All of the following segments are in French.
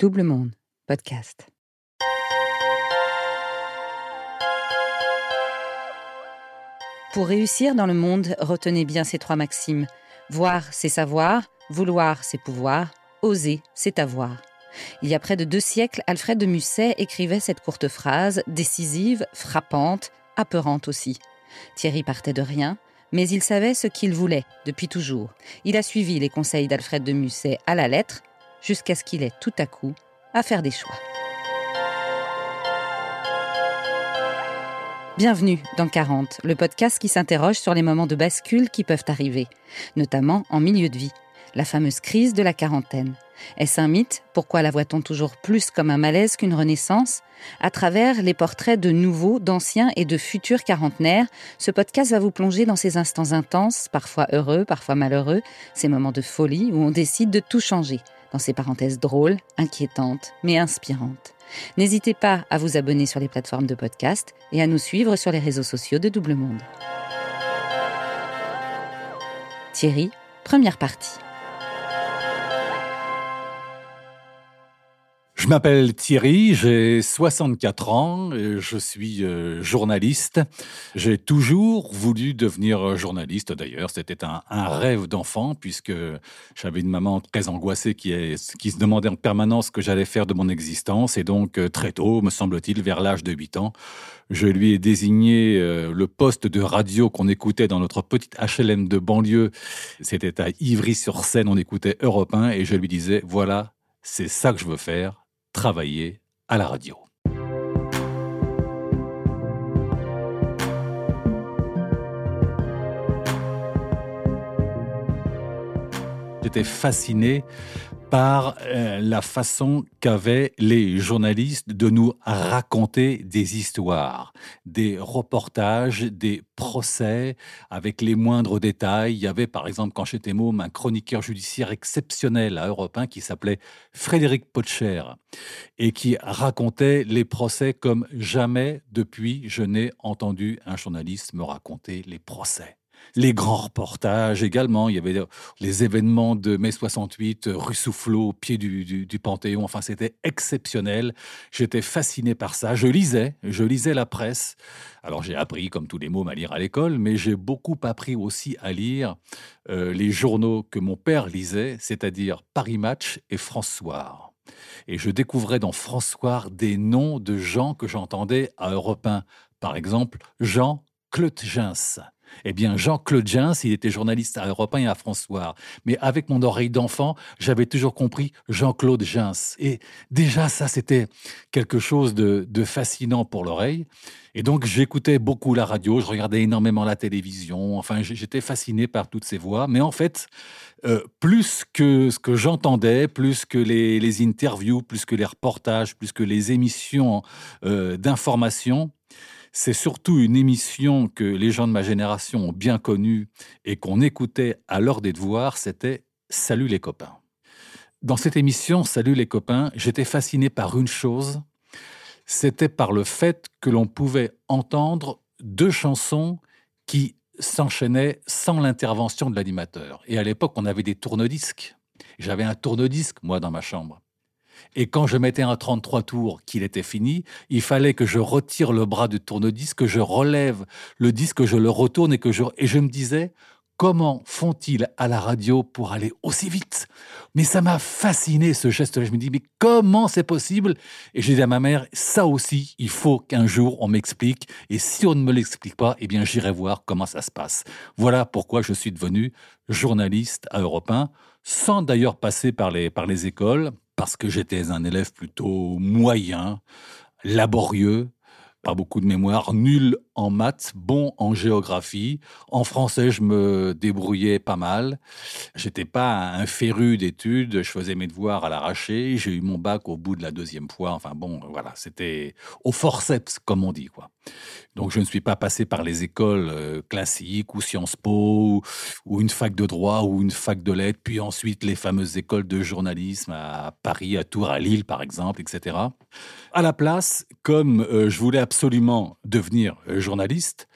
Double Monde, podcast. Pour réussir dans le monde, retenez bien ces trois maximes. Voir, c'est savoir, vouloir, c'est pouvoir, oser, c'est avoir. Il y a près de deux siècles, Alfred de Musset écrivait cette courte phrase, décisive, frappante, apeurante aussi. Thierry partait de rien, mais il savait ce qu'il voulait depuis toujours. Il a suivi les conseils d'Alfred de Musset à la lettre, jusqu'à ce qu'il ait tout à coup à faire des choix. Bienvenue dans 40, le podcast qui s'interroge sur les moments de bascule qui peuvent arriver, notamment en milieu de vie, la fameuse crise de la quarantaine. Est-ce un mythe? Pourquoi la voit-on toujours plus comme un malaise qu'une renaissance? À travers les portraits de nouveaux, d'anciens et de futurs quarantenaires, ce podcast va vous plonger dans ces instants intenses, parfois heureux, parfois malheureux, ces moments de folie où on décide de tout changer, dans ces parenthèses drôles, inquiétantes, mais inspirantes. N'hésitez pas à vous abonner sur les plateformes de podcast et à nous suivre sur les réseaux sociaux de Double Monde. Thierry, première partie. Je m'appelle Thierry, j'ai 64 ans, je suis euh, journaliste. J'ai toujours voulu devenir journaliste d'ailleurs, c'était un, rêve d'enfant puisque j'avais une maman très angoissée qui, se demandait en permanence ce que j'allais faire de mon existence et donc euh, très tôt, me semble-t-il, vers l'âge de 8 ans, je lui ai désigné euh, le poste de radio qu'on écoutait dans notre petite HLM de banlieue. C'était à Ivry-sur-Seine, on écoutait Europe 1 et je lui disais, voilà, c'est ça que je veux faire travailler à la radio. J'étais fasciné par euh, la façon qu'avaient les journalistes de nous raconter des histoires, des reportages, des procès avec les moindres détails. Il y avait par exemple quand j'étais môme un chroniqueur judiciaire exceptionnel à Europe 1 qui s'appelait Frédéric Potcher et qui racontait les procès comme jamais depuis je n'ai entendu un journaliste me raconter les procès les grands reportages également. Il y avait les événements de mai 68, rue Soufflot, au pied du, Panthéon. Enfin, c'était exceptionnel. J'étais fasciné par ça. Je lisais, je lisais la presse. Alors, j'ai appris, comme tous les mômes, à lire à l'école, mais j'ai beaucoup appris aussi à lire euh, les journaux que mon père lisait, c'est-à-dire Paris Match et François. Et je découvrais dans François des noms de gens que j'entendais à Europe 1. Par exemple, Jean Clotgens. Eh bien, Jean-Claude Jens, il était journaliste à Europe 1 et à François. Mais avec mon oreille d'enfant, j'avais toujours compris Jean-Claude Jens. Et déjà, ça, c'était quelque chose de, fascinant pour l'oreille. Et donc, j'écoutais beaucoup la radio, je regardais énormément la télévision. Enfin, j'étais fasciné par toutes ces voix. Mais en fait, euh, plus que ce que j'entendais, plus que les, interviews, plus que les reportages, plus que les émissions euh, d'information, c'est surtout une émission que les gens de ma génération ont bien connue et qu'on écoutait à l'heure des devoirs, c'était Salut les copains. Dans cette émission Salut les copains, j'étais fasciné par une chose, c'était par le fait que l'on pouvait entendre deux chansons qui s'enchaînaient sans l'intervention de l'animateur. Et à l'époque, on avait des tourne-disques. J'avais un tourne-disque, moi, dans ma chambre. Et quand je mettais un 33 tours qu'il était fini, il fallait que je retire le bras du tourne-disque, que je relève le disque, que je le retourne et que je... Et je me disais, comment font-ils à la radio pour aller aussi vite? Mais ça m'a fasciné ce geste-là. Je me dis, mais comment c'est possible? Et j'ai dit à ma mère, ça aussi, il faut qu'un jour on m'explique. Et si on ne me l'explique pas, eh bien j'irai voir comment ça se passe. Voilà pourquoi je suis devenu journaliste à Europe 1, sans d'ailleurs passer par les, par les écoles parce que j'étais un élève plutôt moyen, laborieux, pas beaucoup de mémoire, nul en maths, bon en géographie. En français, je me débrouillais pas mal. J'étais pas un féru d'études, je faisais mes devoirs à l'arraché. J'ai eu mon bac au bout de la deuxième fois. Enfin bon, voilà, c'était au forceps, comme on dit, quoi. Donc je ne suis pas passé par les écoles euh, classiques ou Sciences Po ou, une fac de droit ou une fac de lettres, puis ensuite les fameuses écoles de journalisme à Paris, à Tours, à Lille par exemple, etc. À la place, comme euh, je voulais absolument devenir euh, journaliste,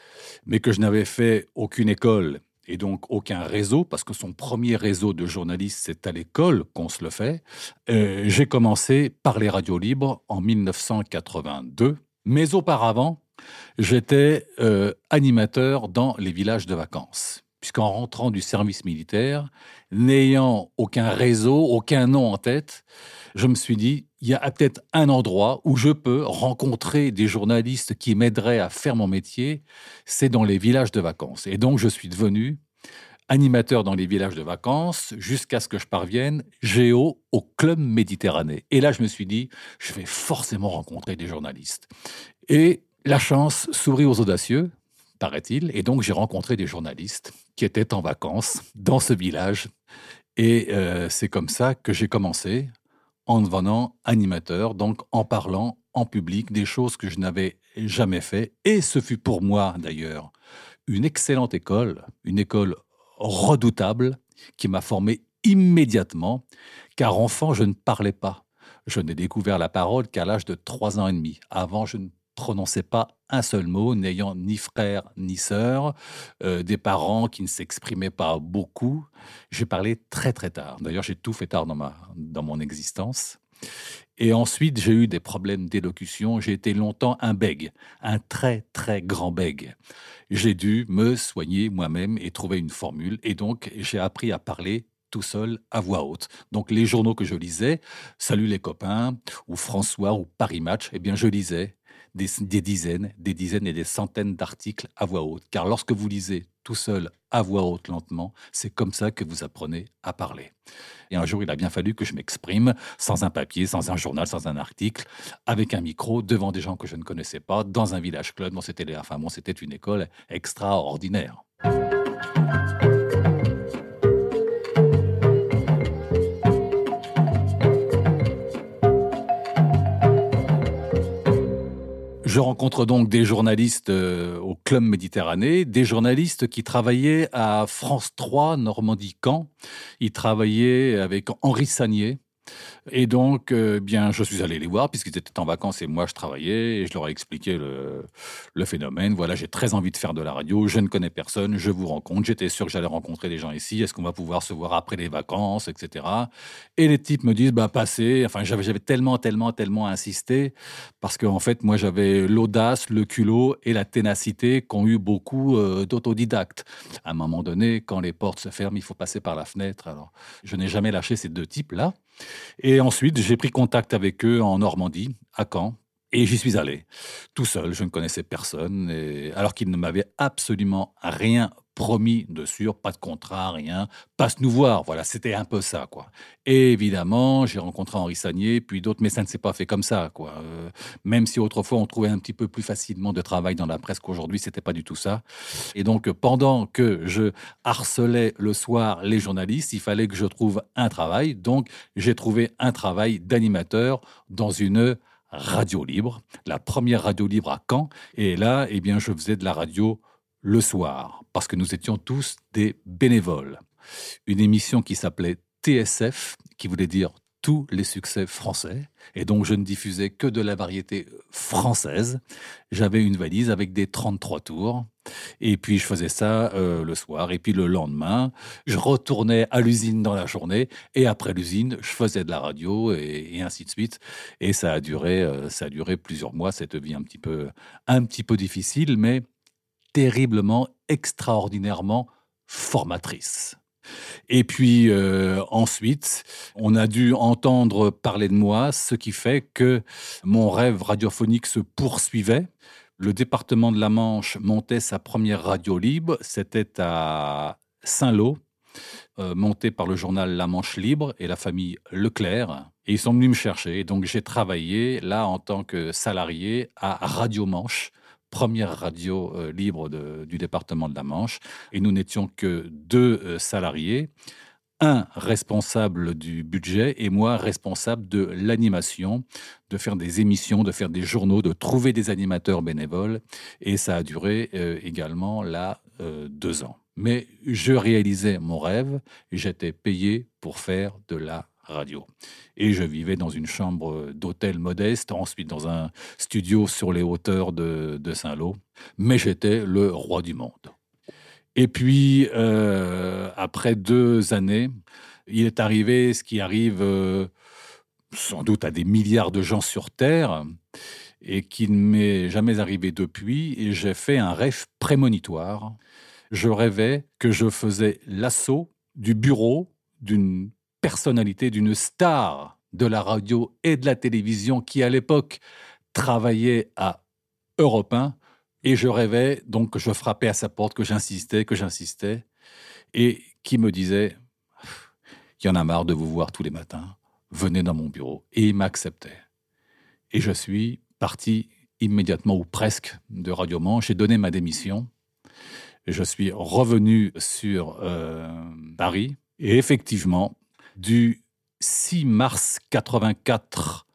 mais que je n'avais fait aucune école et donc aucun réseau, parce que son premier réseau de journalistes, c'est à l'école qu'on se le fait. Euh, j'ai commencé par les radios libres en 1982, mais auparavant, j'étais euh, animateur dans les villages de vacances. Puisqu'en rentrant du service militaire, n'ayant aucun réseau, aucun nom en tête, je me suis dit, il y a peut-être un endroit où je peux rencontrer des journalistes qui m'aideraient à faire mon métier, c'est dans les villages de vacances. Et donc, je suis devenu animateur dans les villages de vacances jusqu'à ce que je parvienne géo au Club Méditerranée. Et là, je me suis dit, je vais forcément rencontrer des journalistes. Et la chance sourit aux audacieux, paraît-il, et donc j'ai rencontré des journalistes qui étaient en vacances dans ce village. Et euh, c'est comme ça que j'ai commencé en devenant animateur, donc en parlant en public des choses que je n'avais jamais fait. Et ce fut pour moi d'ailleurs une excellente école, une école redoutable qui m'a formé immédiatement, car enfant, je ne parlais pas. Je n'ai découvert la parole qu'à l'âge de trois ans et demi. Avant, je ne prononçais pas un seul mot, n'ayant ni frère ni sœur, euh, des parents qui ne s'exprimaient pas beaucoup. J'ai parlé très très tard. D'ailleurs, j'ai tout fait tard dans, ma, dans mon existence. Et ensuite, j'ai eu des problèmes d'élocution. J'ai été longtemps un bègue, un très très grand bègue. J'ai dû me soigner moi-même et trouver une formule. Et donc, j'ai appris à parler tout seul à voix haute. Donc les journaux que je lisais, Salut les copains, ou François, ou Paris Match, eh bien je lisais des, dizaines, des dizaines et des centaines d'articles à voix haute. Car lorsque vous lisez tout seul à voix haute lentement, c'est comme ça que vous apprenez à parler. Et un jour, il a bien fallu que je m'exprime sans un papier, sans un journal, sans un article, avec un micro, devant des gens que je ne connaissais pas, dans un village club. Bon, c'était, enfin, bon, une école extraordinaire. Je rencontre donc des journalistes euh, au Club Méditerranée, des journalistes qui travaillaient à France 3 Normandie-Caen. Ils travaillaient avec Henri Sagnier, et donc, euh, bien, je suis allé les voir puisqu'ils étaient en vacances et moi je travaillais et je leur ai expliqué le, phénomène. Voilà, j'ai très envie de faire de la radio, je ne connais personne, je vous rencontre. J'étais sûr que j'allais rencontrer des gens ici. Est-ce qu'on va pouvoir se voir après les vacances, etc. Et les types me disent, bah passez. Enfin, j'avais, tellement, tellement, tellement insisté parce qu'en fait, moi, j'avais l'audace, le culot et la ténacité qu'ont eu beaucoup euh, d'autodidactes. À un moment donné, quand les portes se ferment, il faut passer par la fenêtre. Alors, je n'ai jamais lâché ces deux types-là. Et ensuite, j'ai pris contact avec eux en Normandie, à Caen, et j'y suis allé, tout seul, je ne connaissais personne, alors qu'ils ne m'avaient absolument rien promis de sûr, pas de contrat, rien, passe nous voir. Voilà, c'était un peu ça, quoi. Et évidemment, j'ai rencontré Henri Sagnier, puis d'autres, mais ça ne s'est pas fait comme ça, quoi. Euh, même si autrefois on trouvait un petit peu plus facilement de travail dans la presse qu'aujourd'hui, c'était pas du tout ça. Et donc, pendant que je harcelais le soir les journalistes, il fallait que je trouve un travail. Donc, j'ai trouvé un travail d'animateur dans une radio libre, la première radio libre à Caen. Et là, eh bien, je faisais de la radio le soir, parce que nous étions tous des bénévoles. Une émission qui s'appelait TSF, qui voulait dire tous les succès français, et donc je ne diffusais que de la variété française. J'avais une valise avec des 33 tours, et puis je faisais ça euh, le soir, et puis le lendemain, je retournais à l'usine dans la journée, et après l'usine, je faisais de la radio, et, ainsi de suite. Et ça a duré, euh, ça a duré plusieurs mois, cette vie un petit peu, un petit peu difficile, mais terriblement, extraordinairement formatrice. Et puis euh, ensuite, on a dû entendre parler de moi, ce qui fait que mon rêve radiophonique se poursuivait. Le département de la Manche montait sa première radio libre, c'était à Saint-Lô, euh, monté par le journal La Manche Libre et la famille Leclerc. Et ils sont venus me chercher. Donc j'ai travaillé là en tant que salarié à Radio Manche première radio euh, libre du département de la Manche. Et nous n'étions que deux euh, salariés un responsable du budget et moi responsable de l'animation, de faire des émissions, de faire des journaux, de trouver des animateurs bénévoles. Et ça a duré euh, également là deux ans. Mais je réalisais mon rêve, j'étais payé pour faire de la radio. Et je vivais dans une chambre d'hôtel modeste, ensuite dans un studio sur les hauteurs de, Saint-Lô. Mais j'étais le roi du monde. Et puis, euh, après deux années, il est arrivé ce qui arrive euh, sans doute à des milliards de gens sur Terre et qui ne m'est jamais arrivé depuis. Et j'ai fait un rêve prémonitoire. Je rêvais que je faisais l'assaut du bureau d'une personnalité, d'une star de la radio et de la télévision qui, à l'époque, travaillait à Europe 1 et je rêvais donc que je frappais à sa porte, que j'insistais, que j'insistais, et qui me disait Il y en a marre de vous voir tous les matins, venez dans mon bureau. Et il m'acceptait. Et je suis parti immédiatement, ou presque, de Radio Manche. J'ai donné ma démission. Je suis revenu sur euh, Paris. Et effectivement, du 6 mars 84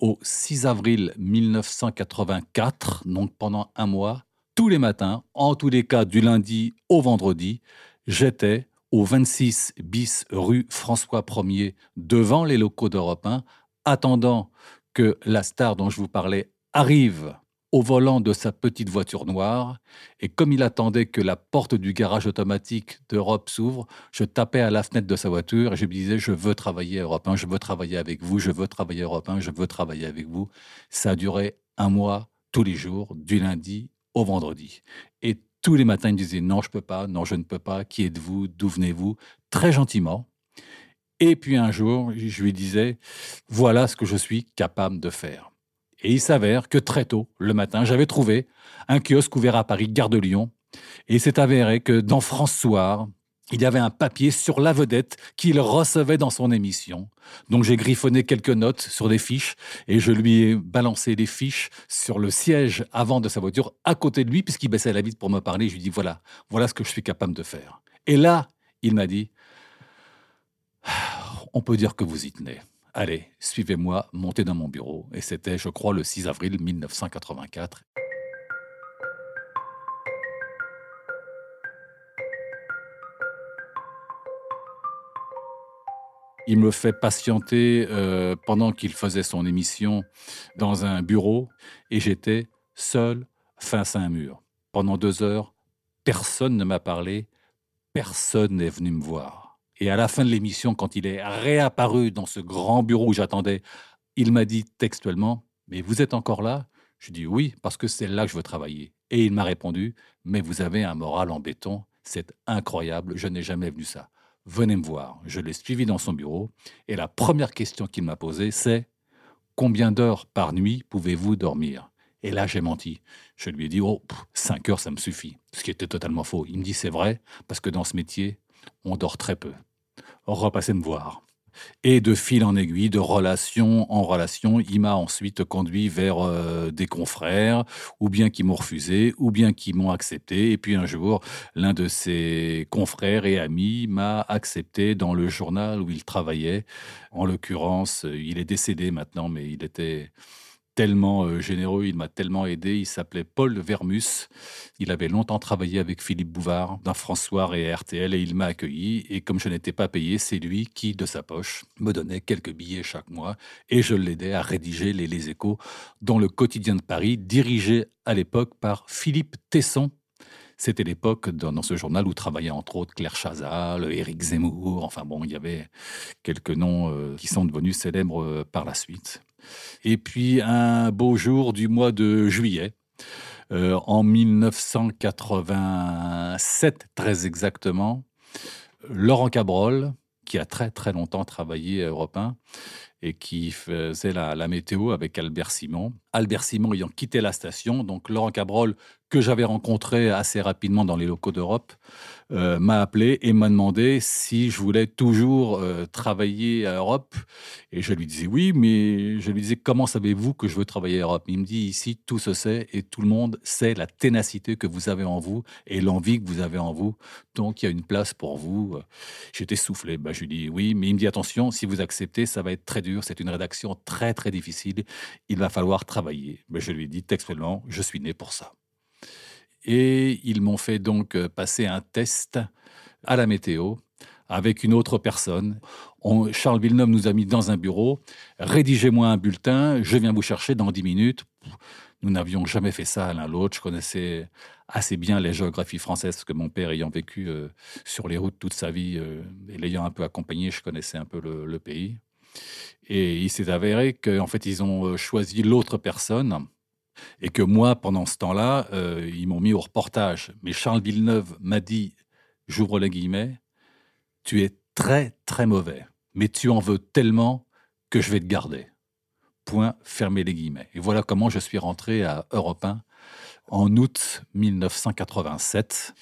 au 6 avril 1984, donc pendant un mois, tous les matins, en tous les cas du lundi au vendredi, j'étais au 26 bis rue François 1er, devant les locaux d'Europe 1, attendant que la star dont je vous parlais arrive au volant de sa petite voiture noire, et comme il attendait que la porte du garage automatique d'Europe s'ouvre, je tapais à la fenêtre de sa voiture et je me disais, je veux travailler Europe 1, je veux travailler avec vous, je veux travailler Europe 1, je veux travailler avec vous. Ça a duré un mois, tous les jours, du lundi au vendredi. Et tous les matins, il me disait, non, je peux pas, non, je ne peux pas, qui êtes-vous, d'où venez-vous, très gentiment. Et puis un jour, je lui disais, voilà ce que je suis capable de faire. Et il s'avère que très tôt, le matin, j'avais trouvé un kiosque ouvert à Paris, Gare de Lyon. Et il s'est avéré que dans François, il y avait un papier sur la vedette qu'il recevait dans son émission. Donc j'ai griffonné quelques notes sur des fiches et je lui ai balancé les fiches sur le siège avant de sa voiture à côté de lui puisqu'il baissait la vitre pour me parler. Je lui dit voilà, voilà ce que je suis capable de faire. Et là, il m'a dit on peut dire que vous y tenez. Allez, suivez-moi, montez dans mon bureau. Et c'était, je crois, le 6 avril 1984. Il me fait patienter euh, pendant qu'il faisait son émission dans un bureau et j'étais seul face à un mur. Pendant deux heures, personne ne m'a parlé, personne n'est venu me voir. Et à la fin de l'émission, quand il est réapparu dans ce grand bureau où j'attendais, il m'a dit textuellement Mais vous êtes encore là? Je dis Oui, parce que c'est là que je veux travailler. Et il m'a répondu Mais vous avez un moral en béton, c'est incroyable, je n'ai jamais vu ça. Venez me voir. Je l'ai suivi dans son bureau et la première question qu'il m'a posée, c'est Combien d'heures par nuit pouvez-vous dormir? Et là, j'ai menti. Je lui ai dit, oh, 5 heures, ça me suffit. Ce qui était totalement faux. Il me dit, c'est vrai, parce que dans ce métier, on dort très peu. Repassez me voir. Et de fil en aiguille, de relation en relation, il m'a ensuite conduit vers euh, des confrères, ou bien qui m'ont refusé, ou bien qui m'ont accepté. Et puis un jour, l'un de ses confrères et amis m'a accepté dans le journal où il travaillait. En l'occurrence, il est décédé maintenant, mais il était tellement euh, généreux, il m'a tellement aidé. Il s'appelait Paul Vermus. Il avait longtemps travaillé avec Philippe Bouvard dans François et RTL et il m'a accueilli. Et comme je n'étais pas payé, c'est lui qui, de sa poche, me donnait quelques billets chaque mois et je l'aidais à rédiger les, les Échos dans le quotidien de Paris, dirigé à l'époque par Philippe Tesson, c'était l'époque dans, ce journal où travaillaient entre autres Claire Chazal, Éric Zemmour, enfin bon, il y avait quelques noms euh, qui sont devenus célèbres euh, par la suite. Et puis un beau jour du mois de juillet, euh, en 1987 très exactement, Laurent Cabrol, qui a très très longtemps travaillé à Europe 1 et qui faisait la, météo avec Albert Simon. Albert Simon ayant quitté la station, donc Laurent Cabrol, que j'avais rencontré assez rapidement dans les locaux d'Europe, euh, m'a appelé et m'a demandé si je voulais toujours euh, travailler à Europe. Et je lui disais oui, mais je lui disais comment savez-vous que je veux travailler à Europe? Il me dit ici tout se sait et tout le monde sait la ténacité que vous avez en vous et l'envie que vous avez en vous. Donc il y a une place pour vous. J'étais soufflé. Bah, je lui dis oui, mais il me dit attention, si vous acceptez, ça va être très dur. C'est une rédaction très très difficile. Il va falloir travailler. Mais je lui ai dit textuellement, je suis né pour ça. Et ils m'ont fait donc euh, passer un test à la météo avec une autre personne. Charles Villeneuve nous a mis dans un bureau. Rédigez-moi un bulletin, je viens vous chercher dans 10 minutes. Nous n'avions jamais fait ça l'un l'autre. Je connaissais assez bien les géographies françaises, parce que mon père ayant vécu euh, sur les routes toute sa vie euh, et l'ayant un peu accompagné, je connaissais un peu le, pays. Et il s'est avéré qu'en fait, ils ont euh, choisi l'autre personne et que moi, pendant ce temps-là, ils m'ont mis au reportage. Mais Charles Villeneuve m'a dit, j'ouvre les guillemets, tu es très, très mauvais, mais tu en veux tellement que je vais te garder. Point, fermez les guillemets. Et voilà comment je suis rentré à Europe 1 en août 1987.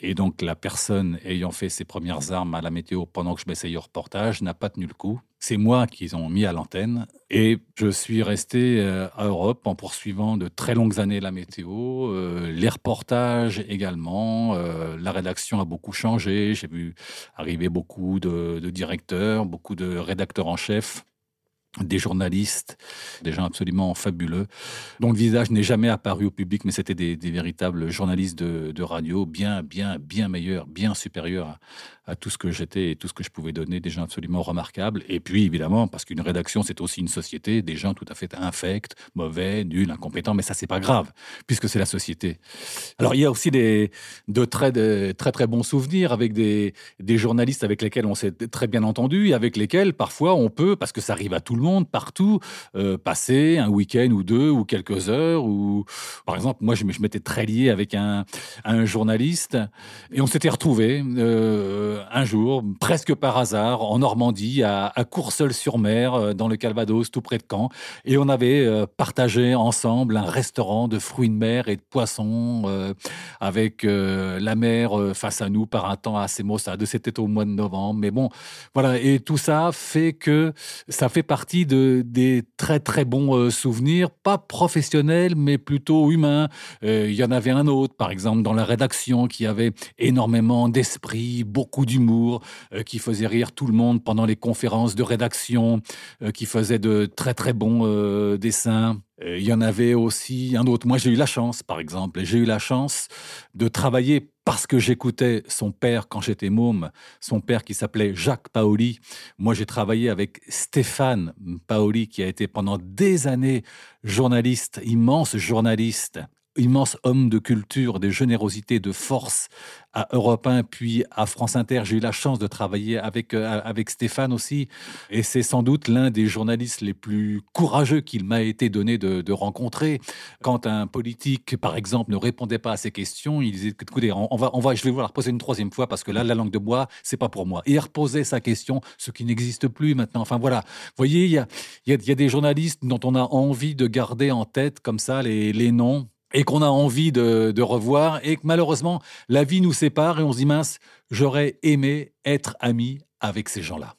Et donc la personne ayant fait ses premières armes à la météo pendant que je m'essayais au reportage n'a pas tenu le coup. C'est moi qu'ils ont mis à l'antenne et je suis resté euh, à Europe en poursuivant de très longues années la météo, euh, les reportages également. Euh, la rédaction a beaucoup changé. J'ai vu arriver beaucoup de directeurs, beaucoup de rédacteurs en chef des journalistes, des gens absolument fabuleux, dont le visage n'est jamais apparu au public, mais c'était des, véritables journalistes de, radio, bien, bien, bien meilleurs, bien supérieurs à, tout ce que j'étais et tout ce que je pouvais donner, des gens absolument remarquables. Et puis, évidemment, parce qu'une rédaction, c'est aussi une société, des gens tout à fait infects, mauvais, nuls, incompétents, mais ça, c'est pas grave, puisque c'est la société. Alors, il y a aussi des, de très, très, très bons souvenirs avec des, des journalistes avec lesquels on s'est très bien entendu et avec lesquels, parfois, on peut, parce que ça arrive à tout le monde, partout, euh, passer un week-end ou deux ou quelques heures. Ou par exemple, moi, je, m'étais très lié avec un, journaliste et on s'était retrouvé euh, un jour, presque par hasard, en Normandie, à, à Courseul-sur-Mer, euh, dans le Calvados, tout près de Caen, et on avait partagé ensemble un restaurant de fruits de mer et de poissons avec la mer face à nous par un temps assez maussade. C'était au mois de novembre, mais bon, voilà. Et tout ça fait que ça fait partie de, des très très bons euh, souvenirs, pas professionnels, mais plutôt humains. Euh, il y en avait un autre, par exemple, dans la rédaction, qui avait énormément d'esprit, beaucoup d'humour, euh, qui faisait rire tout le monde pendant les conférences de rédaction, qui faisait de très très bons dessins. Il y en avait aussi un autre. Moi, j'ai eu la chance, par exemple, j'ai eu la chance de travailler parce que j'écoutais son père quand j'étais môme, son père qui s'appelait Jacques Paoli. Moi, j'ai travaillé avec Stéphane Paoli, qui a été pendant des années journaliste, immense journaliste immense homme de culture, de générosité, de force à Europe 1 puis à France Inter. J'ai eu la chance de travailler avec, euh, avec Stéphane aussi. Et c'est sans doute l'un des journalistes les plus courageux qu'il m'a été donné de, rencontrer. Quand un politique, par exemple, ne répondait pas à ses questions, il disait écoutez, on, va, on va, je vais vous la reposer une troisième fois parce que là, la langue de bois, c'est pas pour moi. Et il reposait sa question, ce qui n'existe plus maintenant. Enfin voilà. Vous voyez, il y a, y, a, des journalistes dont on a envie de garder en tête comme ça les, les noms et qu'on a envie de, revoir et que malheureusement la vie nous sépare et on se dit mince, j'aurais aimé être ami avec ces gens-là.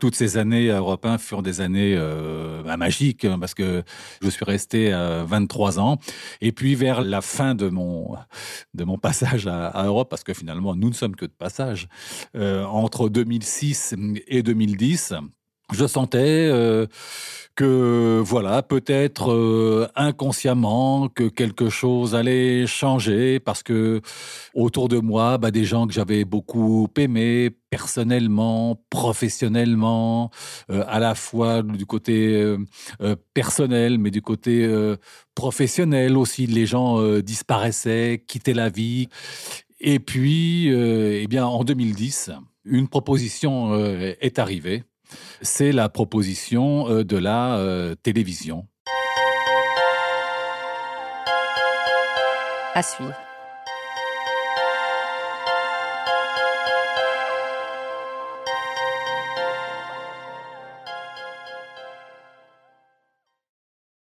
Toutes ces années à Europe 1 furent des années euh, bah, magiques hein, parce que je suis resté à 23 ans. Et puis vers la fin de mon de mon passage à, Europe, parce que finalement nous ne sommes que de passage, euh, entre 2006 et 2010, je sentais euh, que voilà, peut-être euh, inconsciemment que quelque chose allait changer parce que autour de moi, bah, des gens que j'avais beaucoup aimés personnellement, professionnellement, euh, à la fois du côté personnel, mais du côté professionnel aussi, les gens disparaissaient, quittaient la vie. Et puis, eh bien, en 2010, une proposition est arrivée c'est la proposition euh, de la euh, télévision. À suivre.